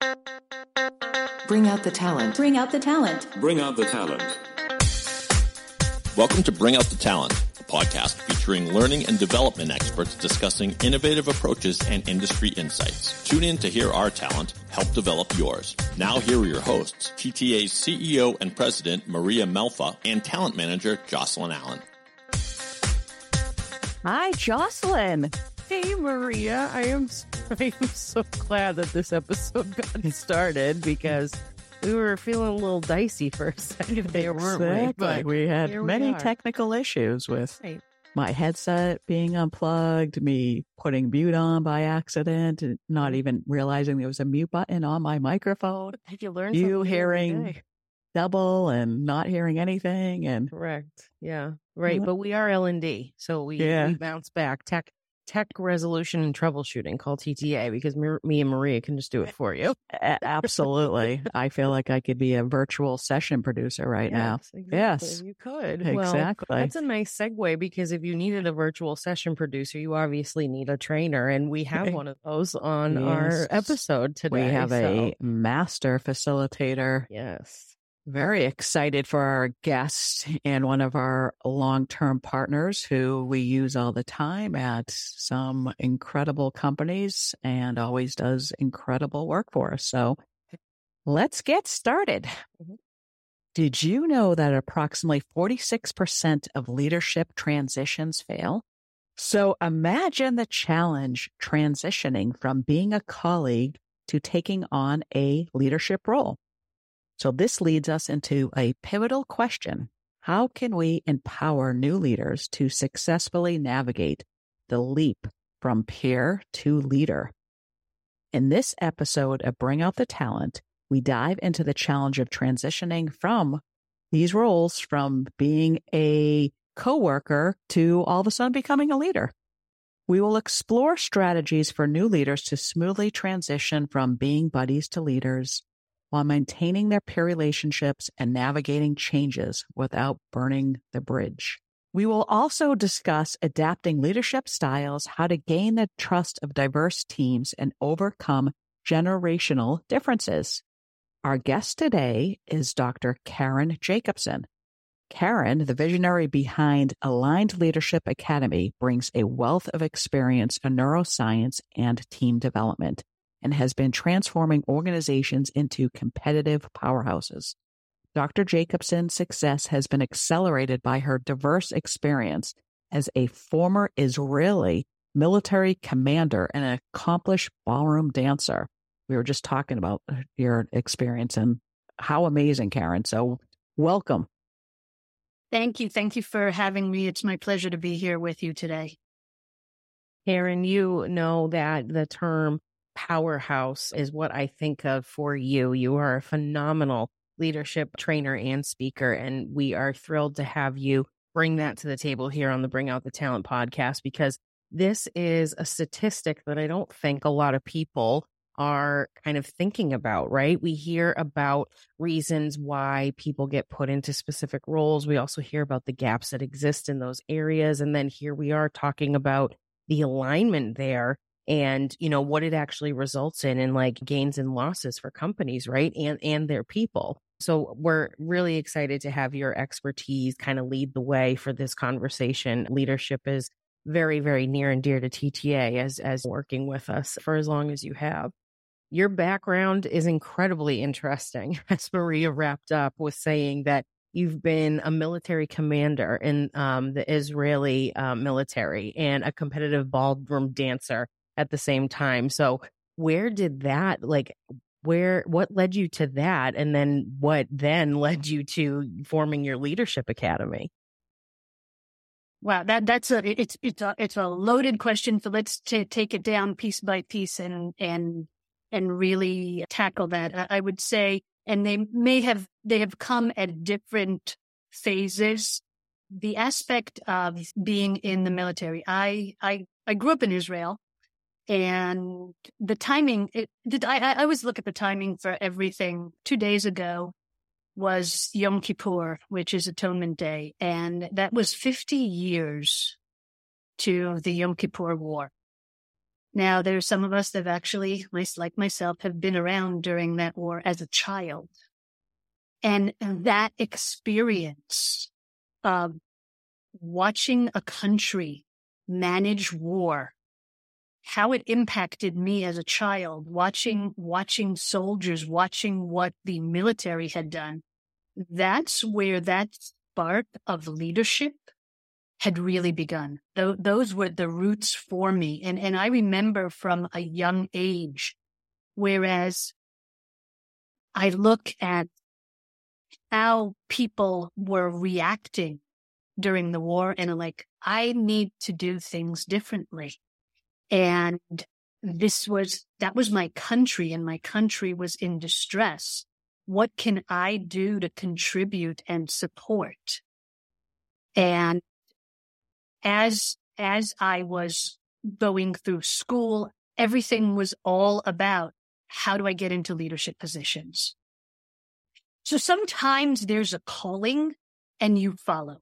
Bring out the talent. Bring out the talent. Bring out the talent. Welcome to Bring Out the Talent, a podcast featuring learning and development experts discussing innovative approaches and industry insights. Tune in to hear our talent help develop yours. Now here are your hosts, TTA's CEO and President Maria Melfa and Talent Manager Jocelyn Allen. Hi, Jocelyn. Hey, Maria. I am, I am so glad that this episode got started because we were feeling a little dicey for a second there, weren't we? Exactly. But We had we many are. technical issues with Right. my headset being unplugged, me putting mute on by accident, and not mm-hmm. even realizing there was a mute button on my microphone, Did you learn You something new every hearing- double and not hearing anything. And Correct. Yeah. Right. But we are L and D, so we, Yeah. we bounce back. Tech tech resolution and troubleshooting called TTA because me, and Maria can just do it for you. absolutely, I feel like I could be a virtual session producer right now. Yes, exactly. Yes. you could. Well, Exactly. that's a nice segue because if you needed a virtual session producer, you obviously need a trainer, and we have one of those on our episode today. we have so- a master facilitator yes. Very excited for our guest and one of our long term partners who we use all the time at some incredible companies and always does incredible work for us. So let's get started. Mhm. Did you know that approximately 46% of leadership transitions fail? So imagine the challenge transitioning from being a colleague to taking on a leadership role. So this leads us into a pivotal question. How can we empower new leaders to successfully navigate the leap from peer to leader? In this episode of Bring Out the Talent, we dive into the challenge of transitioning from these roles from being a coworker to all of a sudden becoming a leader. We will explore strategies for new leaders to smoothly transition from being buddies to leaders while maintaining their peer relationships and navigating changes without burning the bridge. We will also discuss adapting leadership styles, how to gain the trust of diverse teams and overcome generational differences. Our guest today is Dr. Karen Jacobson. Karen, the visionary behind Aligned Leadership Academy, brings a wealth of experience in neuroscience and team development and has been transforming organizations into competitive powerhouses. Dr. Jacobson's success has been accelerated by her diverse experience as a former Israeli military commander and an accomplished ballroom dancer. We were just talking about your experience and how amazing, Karen. So, welcome. Thank you. Thank you for having me. It's my pleasure to be here with you today. Karen, you know that the term powerhouse is what I think of for you. You are a phenomenal leadership trainer and speaker, and we are thrilled to have you bring that to the table here on the Bring Out the Talent podcast because this is a statistic that I don't think a lot of people are kind of thinking about, right? We hear about reasons why people get put into specific roles. We also hear about the gaps that exist in those areas. And then here we are talking about the alignment there and you know what it actually results in in like gains and losses for companies right and and their people. So we're really excited to have your expertise kind of lead the way for this conversation. Leadership is very very near and dear to TTA as as working with us for as long as you have. Your background is incredibly interesting as Maria wrapped up with saying that you've been a military commander in um, the Israeli uh, military and a competitive ballroom dancer at the same time. So, where did that like? Where what led you to that, and then what then led you to forming your leadership academy? Wow, that that's a it's it's a it's a loaded question. So let's ta take it down piece by piece and and and really tackle that. I would say, and they may have they have come at different phases. The aspect of being in the military, I I I grew up in Israel, and the timing. It, did I I always look at the timing for everything. Two days ago, was Yom Kippur, which is Atonement Day. And that was 50 years to the Yom Kippur War. Now, there are some of us that have actually, like myself, have been around during that war as a child. And that experience of watching a country manage war, how it impacted me as a child, watching, mm-hmm. watching soldiers, watching what the military had done. That's where that spark of leadership had really begun. Th- those were the roots for me. And, and I remember from a young age, whereas I look at how people were reacting during the war and I'm like, I need to do things differently. And this was, that was my country and my country was in distress. What can I do to contribute and support? And as, as I was going through school, everything was all about how do I get into leadership positions? So sometimes there's a calling and you follow.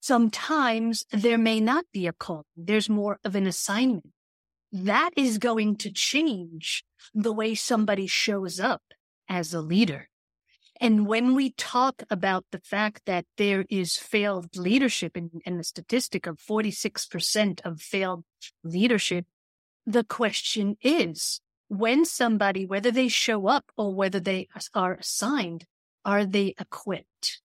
Sometimes there may not be a call. There's more of an assignment. That is going to change the way somebody shows up as a leader. And when we talk about the fact that there is failed leadership and, and the statistic of 46% of failed leadership, the question is when somebody, whether they show up or whether they are assigned, are they equipped?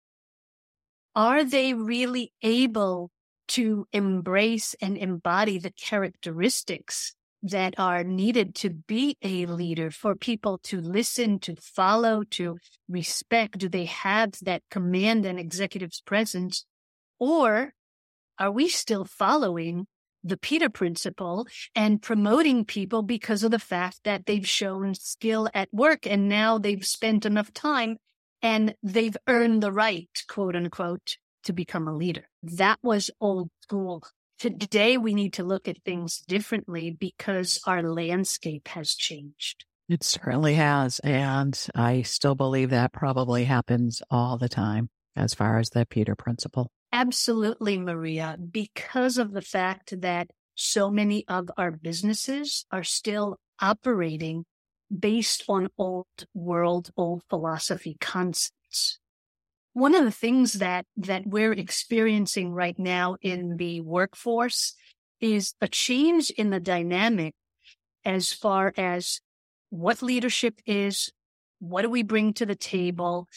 Are they really able to embrace and embody the characteristics that are needed to be a leader for people to listen, to follow, to respect? Do they have that command and executive's presence? Or are we still following the Peter principle and promoting people because of the fact that they've shown skill at work and now they've spent enough time and they've earned the right, quote unquote, to become a leader. That was old school Today, we need to look at things differently because our landscape has changed. It certainly has. And I still believe that probably happens all the time as far as the Peter principle. Absolutely, Maria, because of the fact that so many of our businesses are still operating based on old world, old philosophy concepts. One of the things that that we're experiencing right now in the workforce is a change in the dynamic as far as what leadership is what do we bring to the table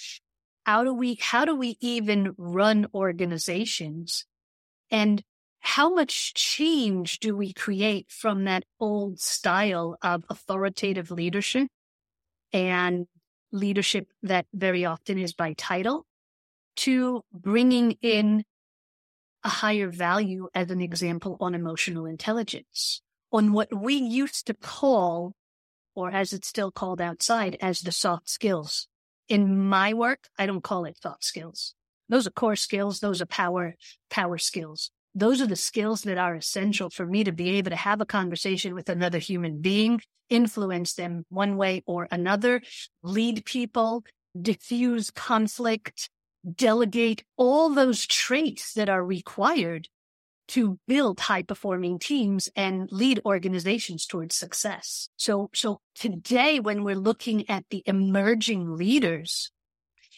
how do we how do we even run organizations? And how much change do we create from that old style of authoritative leadership and leadership that very often is by title to bringing in a higher value as an example on emotional intelligence, on what we used to call, or as it's still called outside, as the soft skills. In my work, I don't call it soft skills. Those are core skills. Those are power, power skills. Those are the skills that are essential for me to be able to have a conversation with another human being, influence them one way or another, lead people, diffuse conflict, delegate all those traits that are required to build high performing teams and lead organizations towards success. So, so today when we're looking at the emerging leaders,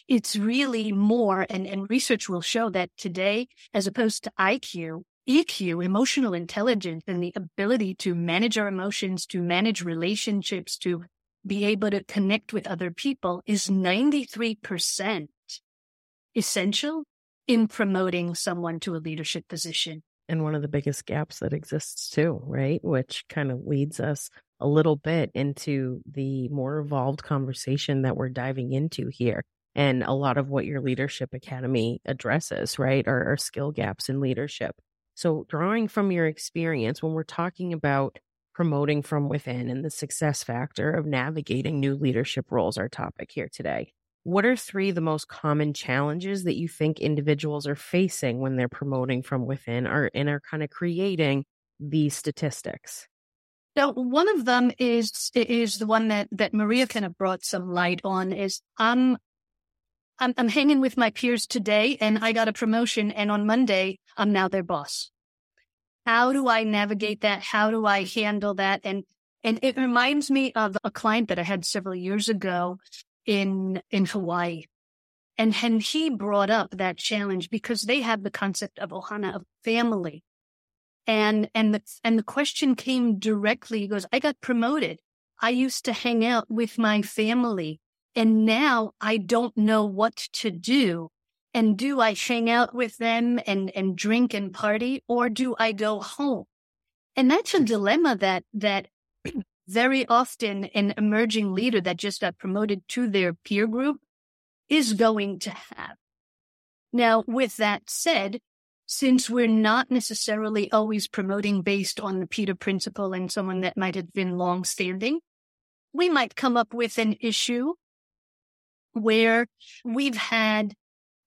it's really more and, and research will show that today, as opposed to IQ, EQ, emotional intelligence and the ability to manage our emotions, to manage relationships, to be able to connect with other people is 93% essential in promoting someone to a leadership position. And one of the biggest gaps that exists too, right? Which kind of leads us a little bit into the more evolved conversation that we're diving into here. And a lot of what your leadership academy addresses, right, are, are skill gaps in leadership. So, drawing from your experience, when we're talking about promoting from within and the success factor of navigating new leadership roles, our topic here today, what are three the most common challenges that you think individuals are facing when they're promoting from within or and are kind of creating these statistics? So one of them is is the one that that Maria kind of brought some light on is I'm I'm, I'm hanging with my peers today and I got a promotion and on Monday I'm now their boss. how do I navigate that? How do I handle that? And, and it reminds me of a client that I had several years ago in, in Hawaii. And, and he brought up that challenge because they have the concept of ohana of family. And, and the, and the question came directly. He goes, I got promoted. I used to hang out with my family and now I don't know what to do. And do I hang out with them and, and drink and party or do I go home? And that's a dilemma that, that very often an emerging leader that just got promoted to their peer group is going to have. Now, with that said, since we're not necessarily always promoting based on the Peter principle and someone that might have been long standing, we might come up with an issue where we've had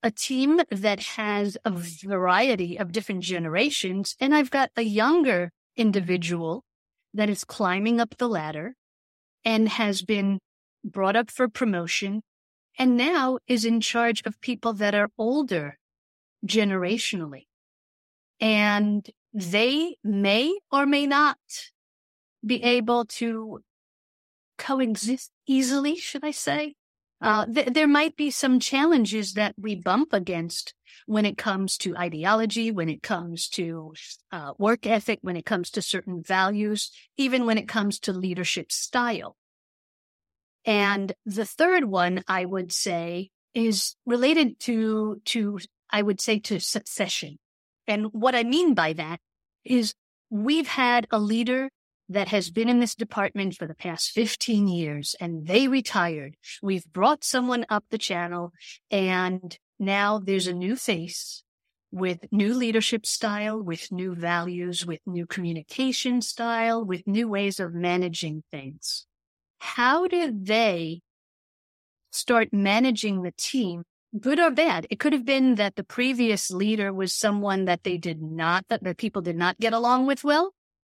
a team that has a variety of different generations. And I've got a younger individual that is climbing up the ladder and has been brought up for promotion and now is in charge of people that are older generationally. And they may or may not be able to coexist easily, should I say? Uh, th- there might be some challenges that we bump against when it comes to ideology, when it comes to uh, work ethic, when it comes to certain values, even when it comes to leadership style. And the third one I would say is related to, to, I would say to succession. And what I mean by that is we've had a leader that has been in this department for the past 15 years and they retired. We've brought someone up the channel and now there's a new face with new leadership style, with new values, with new communication style, with new ways of managing things. How did they start managing the team? Good or bad? It could have been that the previous leader was someone that they did not, that, that people did not get along with well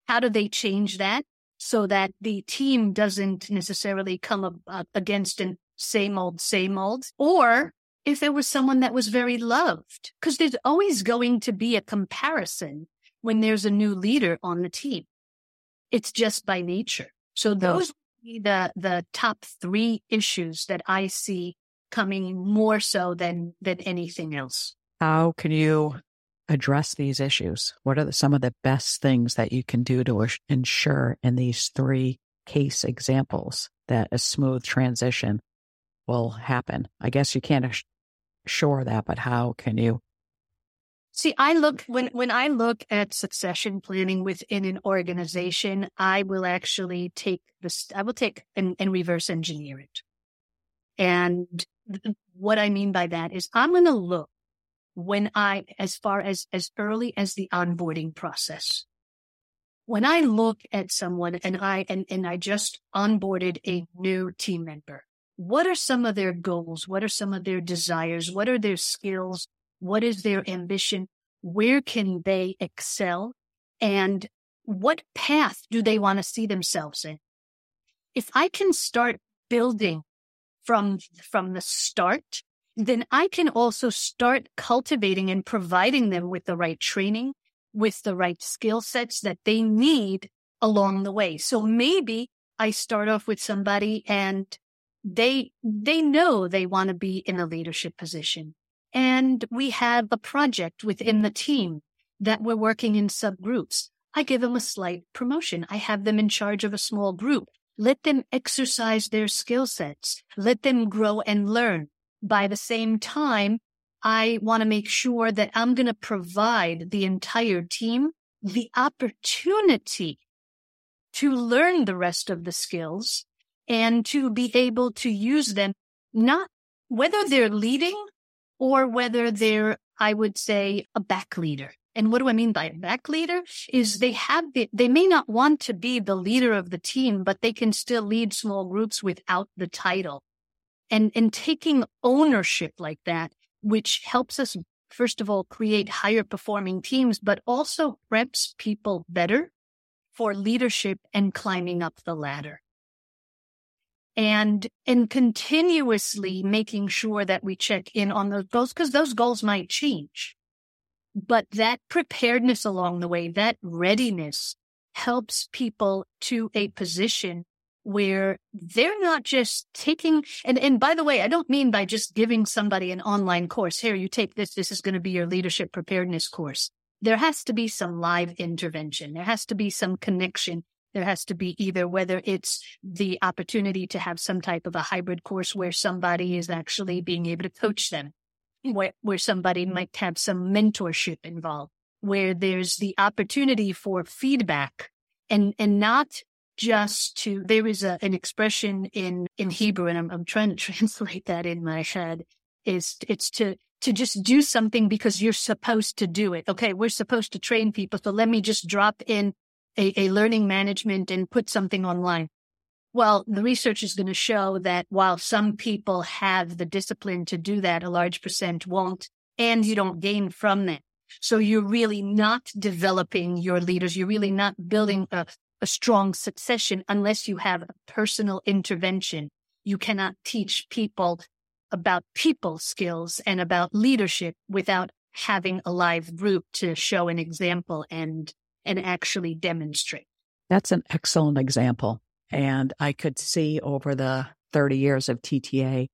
how do they change that so that the team doesn't necessarily come up, against an same old, same old? Or if there was someone that was very loved, because there's always going to be a comparison when there's a new leader on the team. It's just by nature. So those be the, the top three issues that I see coming more so than, than anything else. How can you address these issues? What are the, some of the best things that you can do to ensure in these three case examples that a smooth transition will happen? I guess you can't assure that, but how can you? See, I look when when I look at succession planning within an organization, I will actually take this. I will take and, and reverse engineer it. And what I mean by that is, I'm going to look when I, as far as, as early as the onboarding process. When I look at someone and I, and, and I just onboarded a new team member, what are some of their goals? What are some of their desires? What are their skills? What is their ambition? Where can they excel? And what path do they want to see themselves in? If I can start building from, from the start then I can also start cultivating and providing them with the right training, with the right skill sets that they need along the way. So maybe I start off with somebody and they, they know they want to be in a leadership position. And we have a project within the team that we're working in subgroups. I give them a slight promotion. I have them in charge of a small group. Let them exercise their skill sets. Let them grow and learn by the same time, I want to make sure that I'm going to provide the entire team the opportunity to learn the rest of the skills and to be able to use them, not whether they're leading or whether they're, I would say, a back leader. And what do I mean by a back leader is they have the, they may not want to be the leader of the team, but they can still lead small groups without the title and and taking ownership like that which helps us first of all create higher performing teams but also preps people better for leadership and climbing up the ladder. And and continuously making sure that we check in on those goals because those goals might change. But that preparedness along the way, that readiness helps people to a position where they're not just taking and and by the way i don't mean by just giving somebody an online course here you take this this is going to be your leadership preparedness course. There has to be some live intervention. There has to be some connection. There has to be either whether it's the opportunity to have some type of a hybrid course where somebody is actually being able to coach them where, where somebody mm-hmm. might have some mentorship involved where there's the opportunity for feedback and and not just to there is a, an expression in in Hebrew and I'm, I'm trying to translate that in my head is it's to to just do something because you're supposed to do it. Okay, we're supposed to train people, so let me just drop in a, a learning management and put something online. Well, the research is going to show that while some people have the discipline to do that, a large percent won't, and you don't gain from that. So you're really not developing your leaders. You're really not building a, a strong succession unless you have a personal intervention. You cannot teach people about people skills and about leadership without having a live group to show an example and and actually demonstrate. That's an excellent example. And I could see over the 30 years of TTA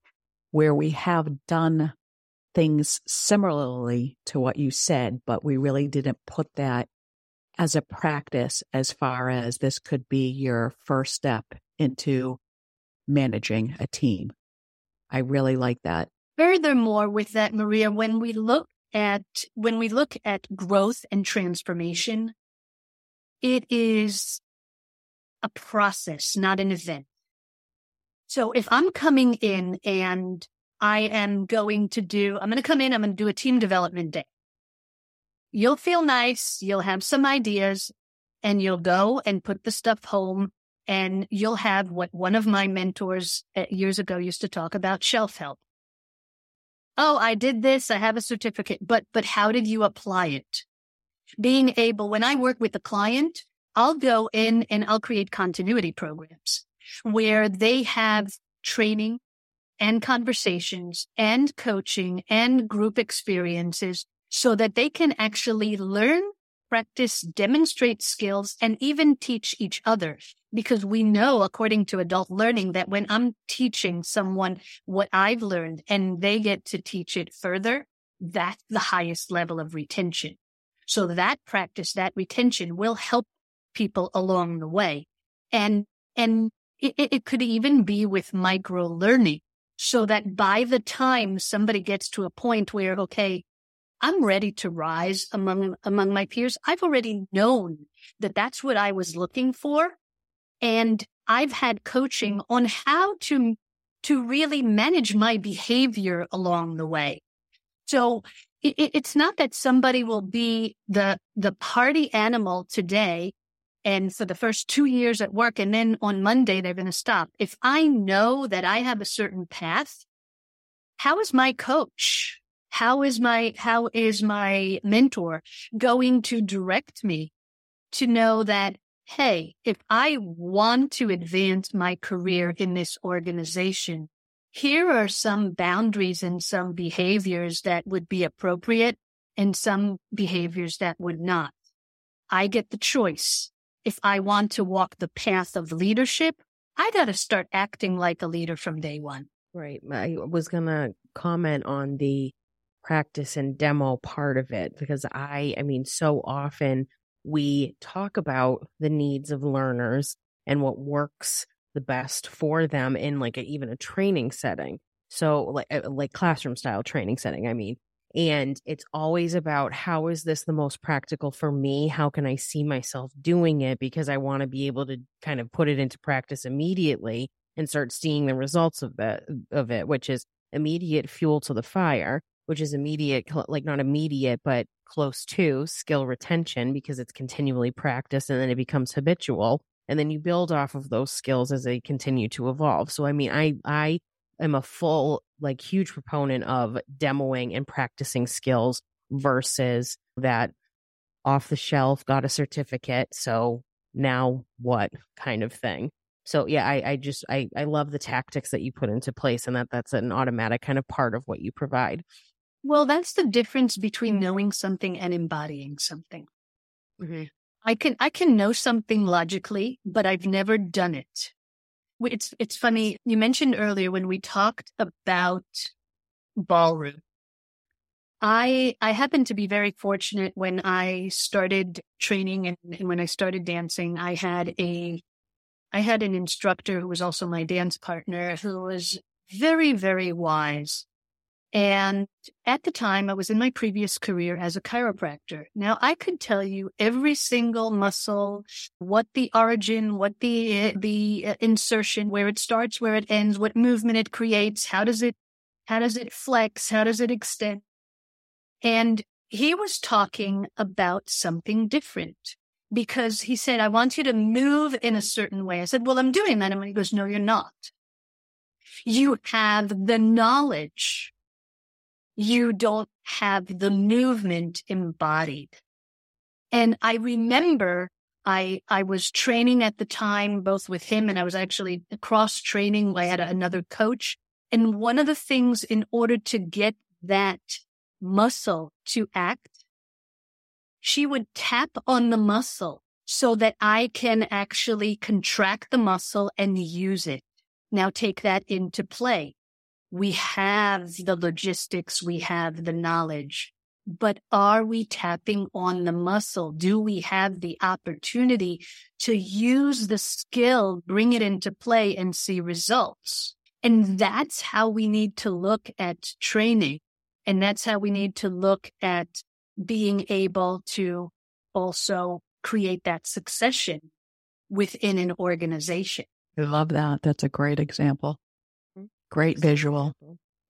where we have done things similarly to what you said, but we really didn't put that as a practice as far as this could be your first step into managing a team. I really like that. Furthermore, with that, Maria, when we look at when we look at growth and transformation, it is a process, not an event. So if I'm coming in and I am going to do, I'm going to come in, I'm going to do a team development day you'll feel nice, you'll have some ideas, and you'll go and put the stuff home. And you'll have what one of my mentors uh, years ago used to talk about shelf help. Oh, I did this. I have a certificate, but, but how did you apply it? Being able, when I work with the client, I'll go in and I'll create continuity programs where they have training and conversations and coaching and group experiences so that they can actually learn, practice, demonstrate skills, and even teach each other. Because we know, according to adult learning, that when I'm teaching someone what I've learned and they get to teach it further, that's the highest level of retention. So that practice, that retention will help people along the way. And, and it, it could even be with micro learning so that by the time somebody gets to a point where, okay, I'm ready to rise among, among my peers. I've already known that that's what I was looking for. And I've had coaching on how to, to really manage my behavior along the way. So it, it's not that somebody will be the, the party animal today and for the first two years at work. And then on Monday, they're going to stop. If I know that I have a certain path, how is my coach? How is my, how is my mentor going to direct me to know that, Hey, if I want to advance my career in this organization, here are some boundaries and some behaviors that would be appropriate and some behaviors that would not. I get the choice. If I want to walk the path of leadership, I got to start acting like a leader from day one. Right. I was going to comment on the practice and demo part of it because I, I mean, so often we talk about the needs of learners and what works the best for them in like a, even a training setting. So like, uh, like classroom style training setting, I mean, and it's always about how is this the most practical for me? How can I see myself doing it? Because I want to be able to kind of put it into practice immediately and start seeing the results of that, of it, which is immediate fuel to the fire which is immediate, like not immediate, but close to skill retention because it's continually practiced and then it becomes habitual. And then you build off of those skills as they continue to evolve. So, I mean, I, I am a full, like, huge proponent of demoing and practicing skills versus that off the shelf, got a certificate. So now what kind of thing. So yeah, I, I just I, I love the tactics that you put into place and that that's an automatic kind of part of what you provide. Well, that's the difference between knowing something and embodying something. Mm-hmm. I can I can know something logically, but I've never done it. It's it's funny. You mentioned earlier when we talked about ballroom. I I happened to be very fortunate when I started training and, and when I started dancing. I had a I had an instructor who was also my dance partner who was very very wise and at the time, I was in my previous career as a chiropractor. Now I could tell you every single muscle, what the origin, what the, the uh, insertion, where it starts, where it ends, what movement it creates, how does it, how does it flex? How does it extend? And he was talking about something different because he said, I want you to move in a certain way. I said, well, I'm doing that. And he goes, no, you're not. You have the knowledge you don't have the movement embodied. And I remember I, I was training at the time, both with him and I was actually cross training. I had another coach. And one of the things in order to get that muscle to act, she would tap on the muscle so that I can actually contract the muscle and use it. Now take that into play we have the logistics, we have the knowledge, but are we tapping on the muscle? Do we have the opportunity to use the skill, bring it into play and see results? And that's how we need to look at training. And that's how we need to look at being able to also create that succession within an organization. I love that. That's a great example. Great visual.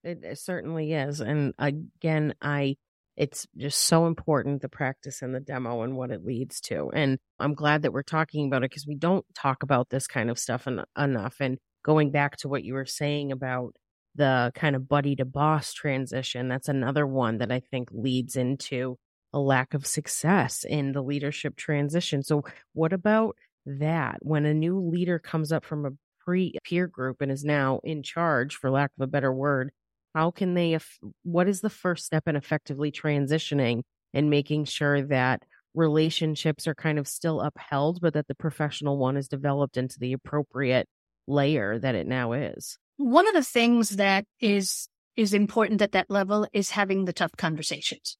It, certainly is. And again, I it's just so important the practice and the demo and what it leads to. And I'm glad that we're talking about it because we don't talk about this kind of stuff en- enough. And going back to what you were saying about the kind of buddy to boss transition, that's another one that I think leads into a lack of success in the leadership transition. So, what about that? When a new leader comes up from a pre peer group and is now in charge, for lack of a better word, how can they, what is the first step in effectively transitioning and making sure that relationships are kind of still upheld, but that the professional one is developed into the appropriate layer that it now is? One of the things that is is important at that level is having the tough conversations.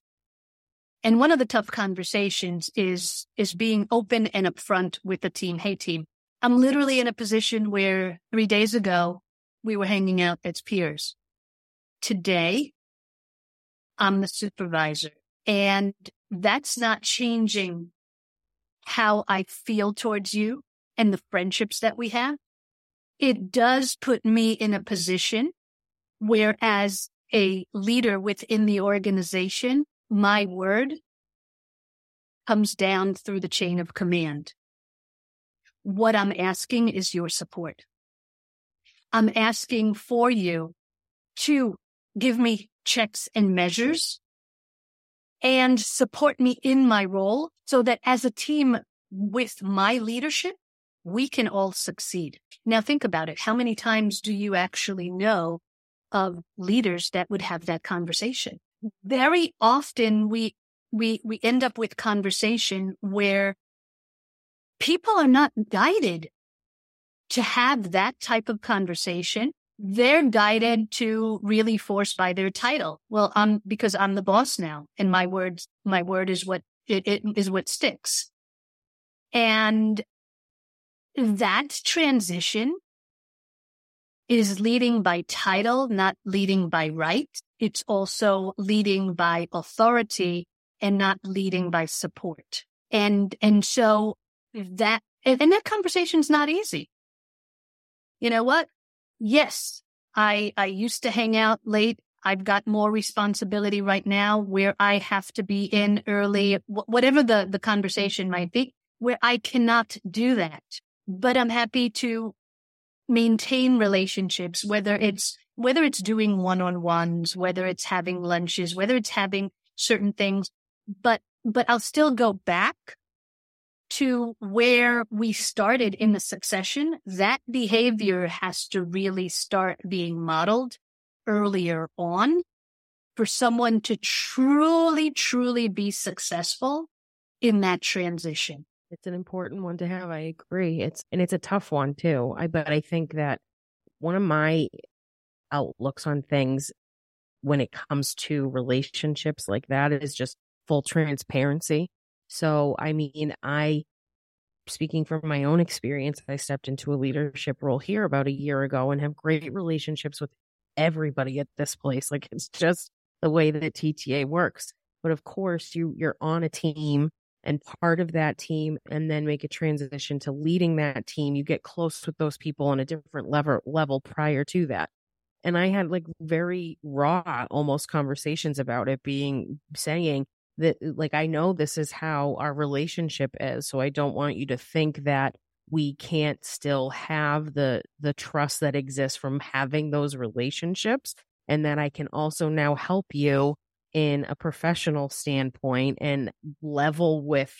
And one of the tough conversations is is being open and upfront with the team. Hey team, I'm literally in a position where three days ago we were hanging out as peers. Today, I'm the supervisor and that's not changing how I feel towards you and the friendships that we have. It does put me in a position where as a leader within the organization, my word comes down through the chain of command. What I'm asking is your support. I'm asking for you to give me checks and measures and support me in my role so that as a team with my leadership, we can all succeed. Now think about it. How many times do you actually know of leaders that would have that conversation? Very often we, we, we end up with conversation where people are not guided to have that type of conversation. They're guided to really force by their title. Well, I'm because I'm the boss now and my words, my word is what it, it is what sticks. And that transition is leading by title, not leading by right. It's also leading by authority and not leading by support. And, and so that, and, that conversation's not easy. You know what? Yes, I, I used to hang out late. I've got more responsibility right now where I have to be in early, whatever the, the conversation might be, where I cannot do that. But I'm happy to maintain relationships, whether it's, whether it's doing one-on-ones, whether it's having lunches, whether it's having certain things, but, but I'll still go back to where we started in the succession, that behavior has to really start being modeled earlier on for someone to truly, truly be successful in that transition. It's an important one to have. I agree. It's and it's a tough one too. I but I think that one of my outlooks on things when it comes to relationships like that is just full transparency. So, I mean, I, speaking from my own experience, I stepped into a leadership role here about a year ago and have great relationships with everybody at this place. Like it's just the way that TTA works. But of course, you, you're on a team and part of that team and then make a transition to leading that team. You get close with those people on a different level, level prior to that and I had like very raw almost conversations about it being saying that uh, like I know this is how our relationship is so I don't want you to think that we can't still have the the trust that exists from having those relationships and that I can also now help you in a professional standpoint and level with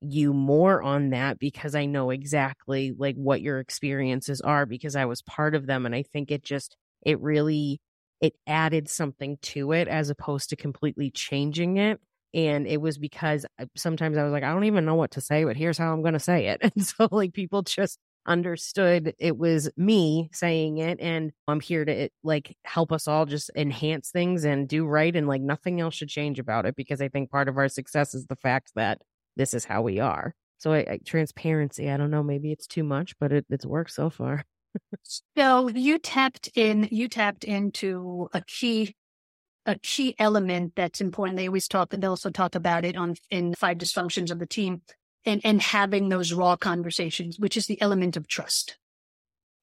you more on that because I know exactly like what your experiences are because I was part of them and I think it just it really it added something to it as opposed to completely changing it and it was because sometimes i was like i don't even know what to say but here's how i'm going to say it. And so like people just understood it was me saying it and i'm here to like help us all just enhance things and do right and like nothing else should change about it because i think part of our success is the fact that this is how we are. So I, I, transparency i don't know maybe it's too much but it, it's worked so far. So you tapped in, you tapped into a key, a key element that's important. They always talk, they also talk about it on in five dysfunctions of the team and, and having those raw conversations, which is the element of trust.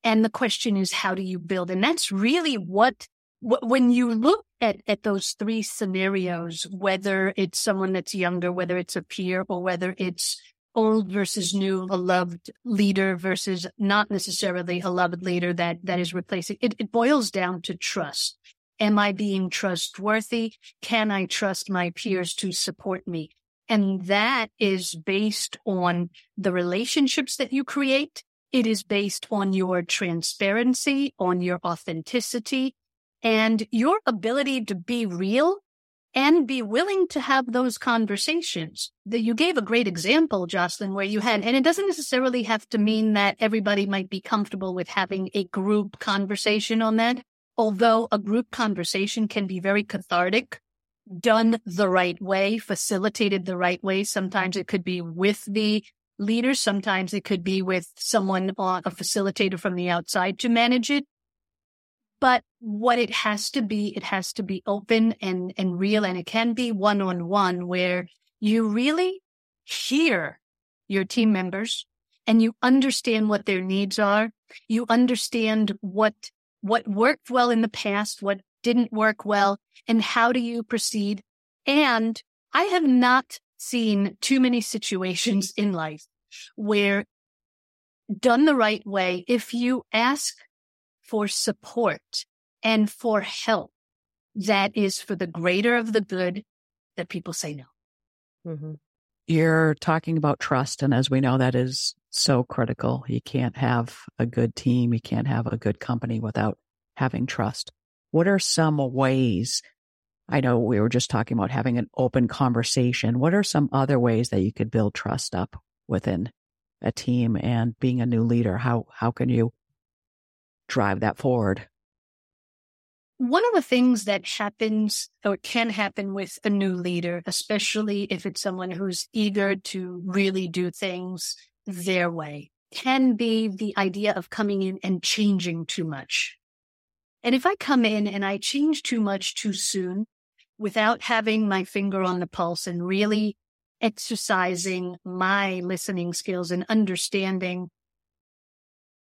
And the question is, how do you build? And that's really what, when you look at, at those three scenarios, whether it's someone that's younger, whether it's a peer or whether it's old versus new, a loved leader versus not necessarily a loved leader that, that is replacing. It, it boils down to trust. Am I being trustworthy? Can I trust my peers to support me? And that is based on the relationships that you create. It is based on your transparency, on your authenticity and your ability to be real and be willing to have those conversations. That you gave a great example, Jocelyn, where you had, and it doesn't necessarily have to mean that everybody might be comfortable with having a group conversation on that. Although a group conversation can be very cathartic, done the right way, facilitated the right way. Sometimes it could be with the leader. Sometimes it could be with someone, a facilitator from the outside to manage it. But what it has to be, it has to be open and, and real. And it can be one on one where you really hear your team members and you understand what their needs are. You understand what, what worked well in the past, what didn't work well, and how do you proceed? And I have not seen too many situations in life where done the right way, if you ask for support and for help that is for the greater of the good that people say no. Mm-hmm. You're talking about trust. And as we know, that is so critical. You can't have a good team. You can't have a good company without having trust. What are some ways? I know we were just talking about having an open conversation. What are some other ways that you could build trust up within a team and being a new leader? How, how can you drive that forward? One of the things that happens or can happen with a new leader, especially if it's someone who's eager to really do things their way, can be the idea of coming in and changing too much. And if I come in and I change too much too soon without having my finger on the pulse and really exercising my listening skills and understanding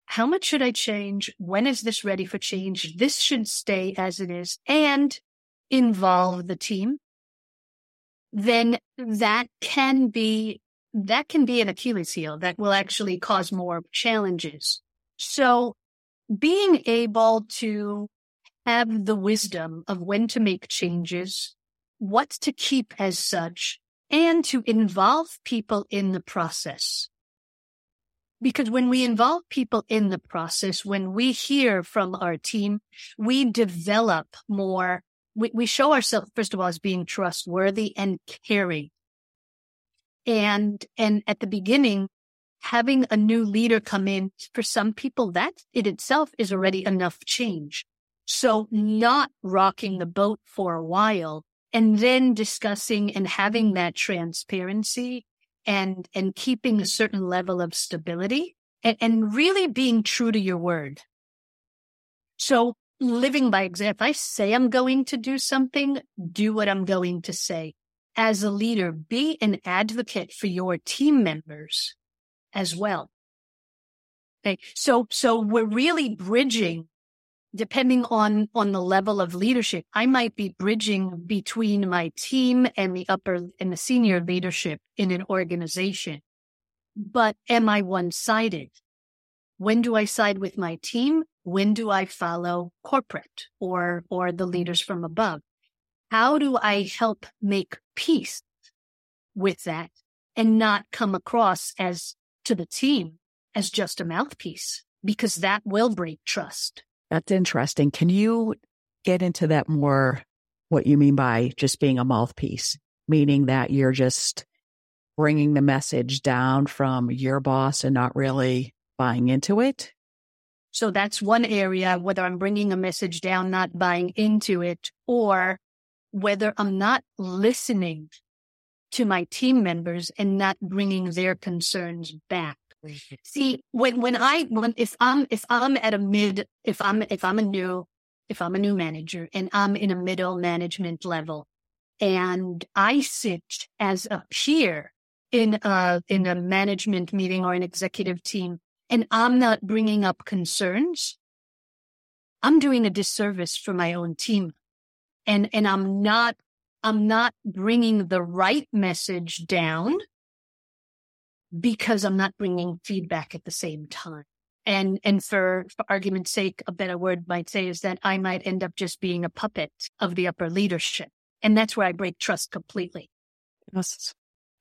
how much should I change? When is this ready for change? This should stay as it is and involve the team. Then that can be, that can be an Achilles heel that will actually cause more challenges. So being able to have the wisdom of when to make changes, what to keep as such, and to involve people in the process. Because when we involve people in the process, when we hear from our team, we develop more we, we show ourselves, first of all, as being trustworthy and caring. And, and at the beginning, having a new leader come in, for some people, that in itself is already enough change. So not rocking the boat for a while and then discussing and having that transparency and, and keeping a certain level of stability and, and really being true to your word. So living by example, if I say I'm going to do something, do what I'm going to say. As a leader, be an advocate for your team members as well. Okay. So, so we're really bridging depending on, on the level of leadership. I might be bridging between my team and the upper and the senior leadership in an organization. But am I one sided? When do I side with my team? When do I follow corporate or, or the leaders from above? How do I help make peace with that and not come across as to the team as just a mouthpiece because that will break trust. That's interesting. Can you get into that more? What you mean by just being a mouthpiece, meaning that you're just bringing the message down from your boss and not really buying into it? So that's one area, whether I'm bringing a message down, not buying into it, or whether I'm not listening to my team members and not bringing their concerns back. Mm-hmm. See, when, when I, when, if I'm, if I'm at a mid, if I'm, if I'm a new, if I'm a new manager and I'm in a middle management level and I sit as a peer in a, in a management meeting or an executive team and I'm not bringing up concerns, I'm doing a disservice for my own team. And, and I'm not I'm not bringing the right message down because I'm not bringing feedback at the same time. And, and for, for argument's sake, a better word might say is that I might end up just being a puppet of the upper leadership. And that's where I break trust completely. Yes.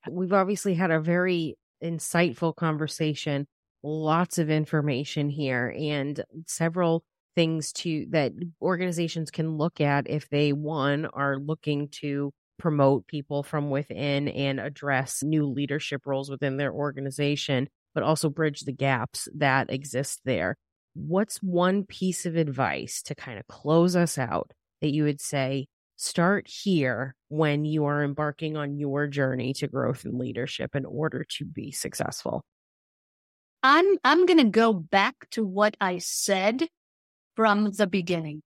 We've obviously had a very insightful conversation, lots of information here and several things to that organizations can look at if they one are looking to promote people from within and address new leadership roles within their organization but also bridge the gaps that exist there. What's one piece of advice to kind of close us out that you would say start here when you are embarking on your journey to growth and leadership in order to be successful i'm i'm going to go back to what i said from the beginning.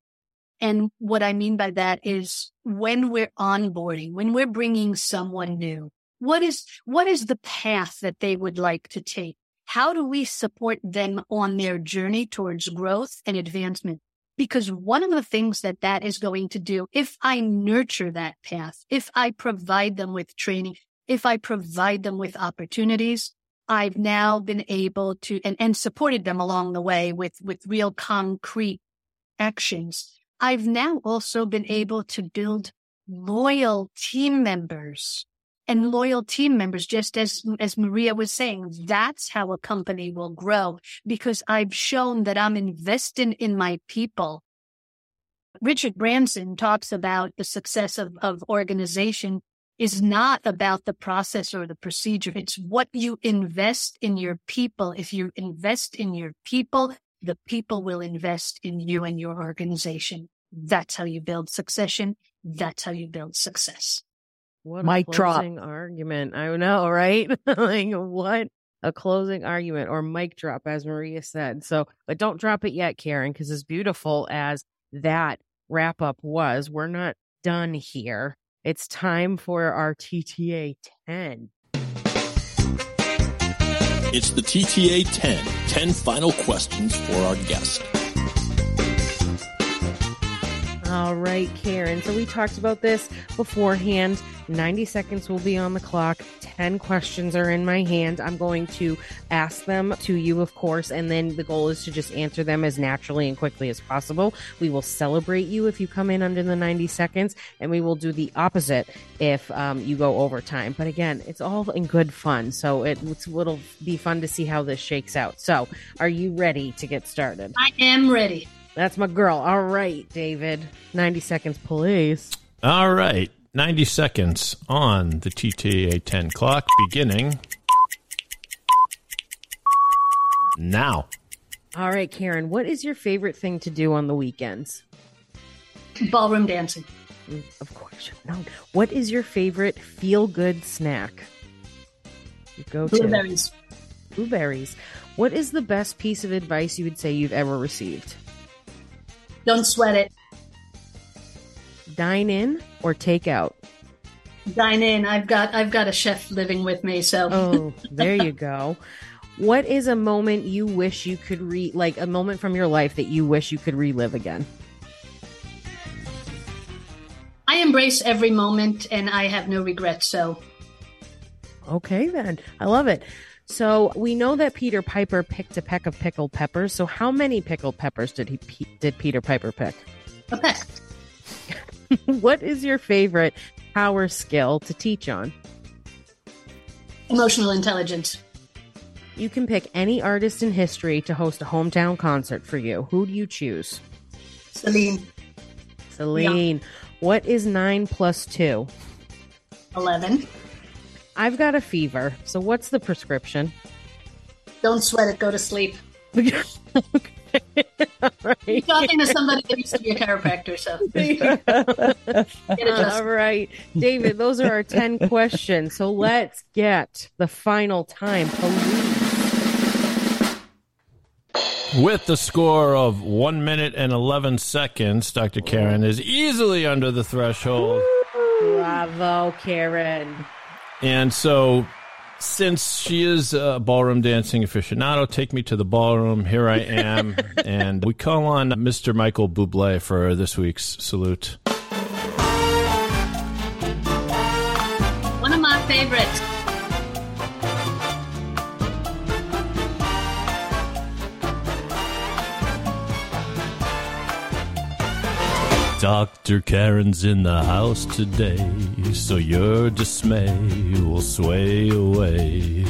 And what I mean by that is when we're onboarding, when we're bringing someone new, what is, what is the path that they would like to take? How do we support them on their journey towards growth and advancement? Because one of the things that that is going to do, if I nurture that path, if I provide them with training, if I provide them with opportunities, I've now been able to and, and supported them along the way with, with real concrete actions. I've now also been able to build loyal team members and loyal team members, just as, as Maria was saying, that's how a company will grow because I've shown that I'm investing in my people. Richard Branson talks about the success of, of organization is not about the process or the procedure. It's what you invest in your people. If you invest in your people, the people will invest in you and your organization. That's how you build succession. That's how you build success. What a closing drop. argument. I know, right? like what a closing argument or mic drop, as Maria said. So, but don't drop it yet, Karen, because as beautiful as that wrap up was, we're not done here. It's time for our TTA 10. It's the TTA 10, 10 final questions for our guest. All right, Karen. So we talked about this beforehand. 90 seconds will be on the clock. 10 questions are in my hand. I'm going to ask them to you, of course, and then the goal is to just answer them as naturally and quickly as possible. We will celebrate you if you come in under the 90 seconds, and we will do the opposite if um, you go over time. But again, it's all in good fun. So it, it'll be fun to see how this shakes out. So, are you ready to get started? I am ready. That's my girl. All right, David. 90 seconds, please. All right. 90 seconds on the TTA 10 clock beginning now. All right, Karen, what is your favorite thing to do on the weekends? Ballroom dancing. Mm, Of course, No. What is your favorite feel good snack? Your go-to. Blueberries. Blueberries. What is the best piece of advice you would say you've ever received? Don't sweat it. Dine in or take out? Dine in. I've got I've got a chef living with me, so Oh, there you go. What is a moment you wish you could re like a moment from your life that you wish you could relive again? I embrace every moment and I have no regrets. So Okay, then. I love it. So we know that Peter Piper picked a peck of pickled peppers. So how many pickled peppers did he did Peter Piper pick? a peck. what is your favorite power skill to teach on? Emotional intelligence. You can pick any artist in history to host a hometown concert for you. Who do you choose? Celine. Celine. What is nine plus two? Eleven. I've got a fever. So what's the prescription? Don't sweat it. Go to sleep. okay. All right. Talking to somebody that used to be a chiropractor, so get. All right. David, those are our 10 questions. So let's get the final time, please. With the score of 1 minute and 11 seconds, Dr. Karen is easily under the threshold. Bravo, Karen. And so, since she is a ballroom dancing aficionado, take me to the ballroom. Here I am. and we call on Mr. Michael Bublé for this week's salute. Dr. Karen's in the house today, so your dismay will sway away.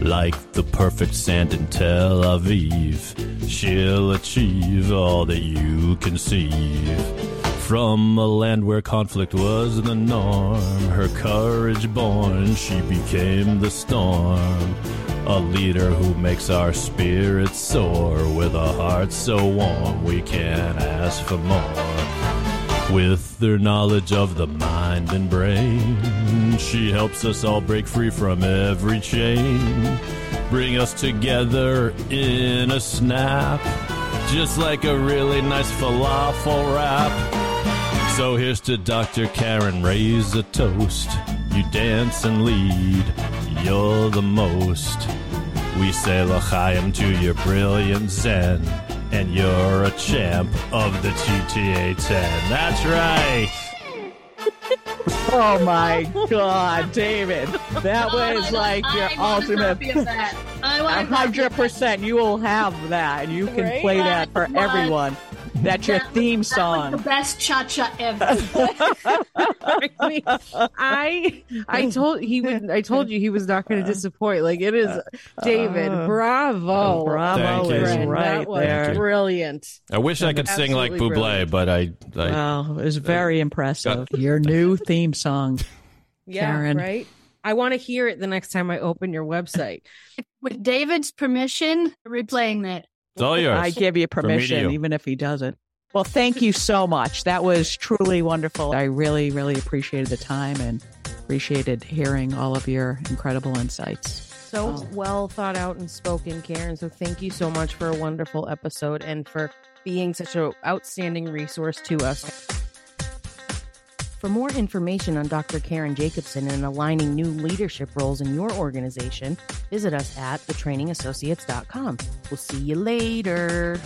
Like the perfect sand in Tel Aviv, she'll achieve all that you conceive. From a land where conflict was the norm, her courage born, she became the storm. A leader who makes our spirits soar with a heart so warm we can't ask for more. With their knowledge of the mind and brain, she helps us all break free from every chain. Bring us together in a snap, just like a really nice falafel wrap. So here's to Dr. Karen, raise a toast. You dance and lead, you're the most. We say l'chaim to your brilliant zen, and you're a champ of the TTA 10. That's right. Oh my God, David. That was like your I want ultimate. copy of that. I want A a hundred percent. You will have that, and you can Right? play that for That everyone. That's your That- theme That was song. the best cha cha ever. I, mean, I I told he would I told you he was not going to uh, disappoint. Like it is uh, David. uh, bravo. Uh, bravo Thank you. right that was there. brilliant. I wish I could sing like Absolutely Bublé, brilliant. but I, I Wow, it was very impressive. Your new theme song. Yeah, Karen. right. I want to hear it the next time I open your website. With David's permission, replaying that. It's all yours. I give you permission, you. even if he doesn't. Well, thank you so much. That was truly wonderful. I really, really appreciated the time and appreciated hearing all of your incredible insights. So Oh. well thought out and spoken, Karen. So thank you so much for a wonderful episode and for being such an outstanding resource to us. For more information on Dr. Karen Jacobson and aligning new leadership roles in your organization, visit us at thetrainingassociates.com. We'll see you later.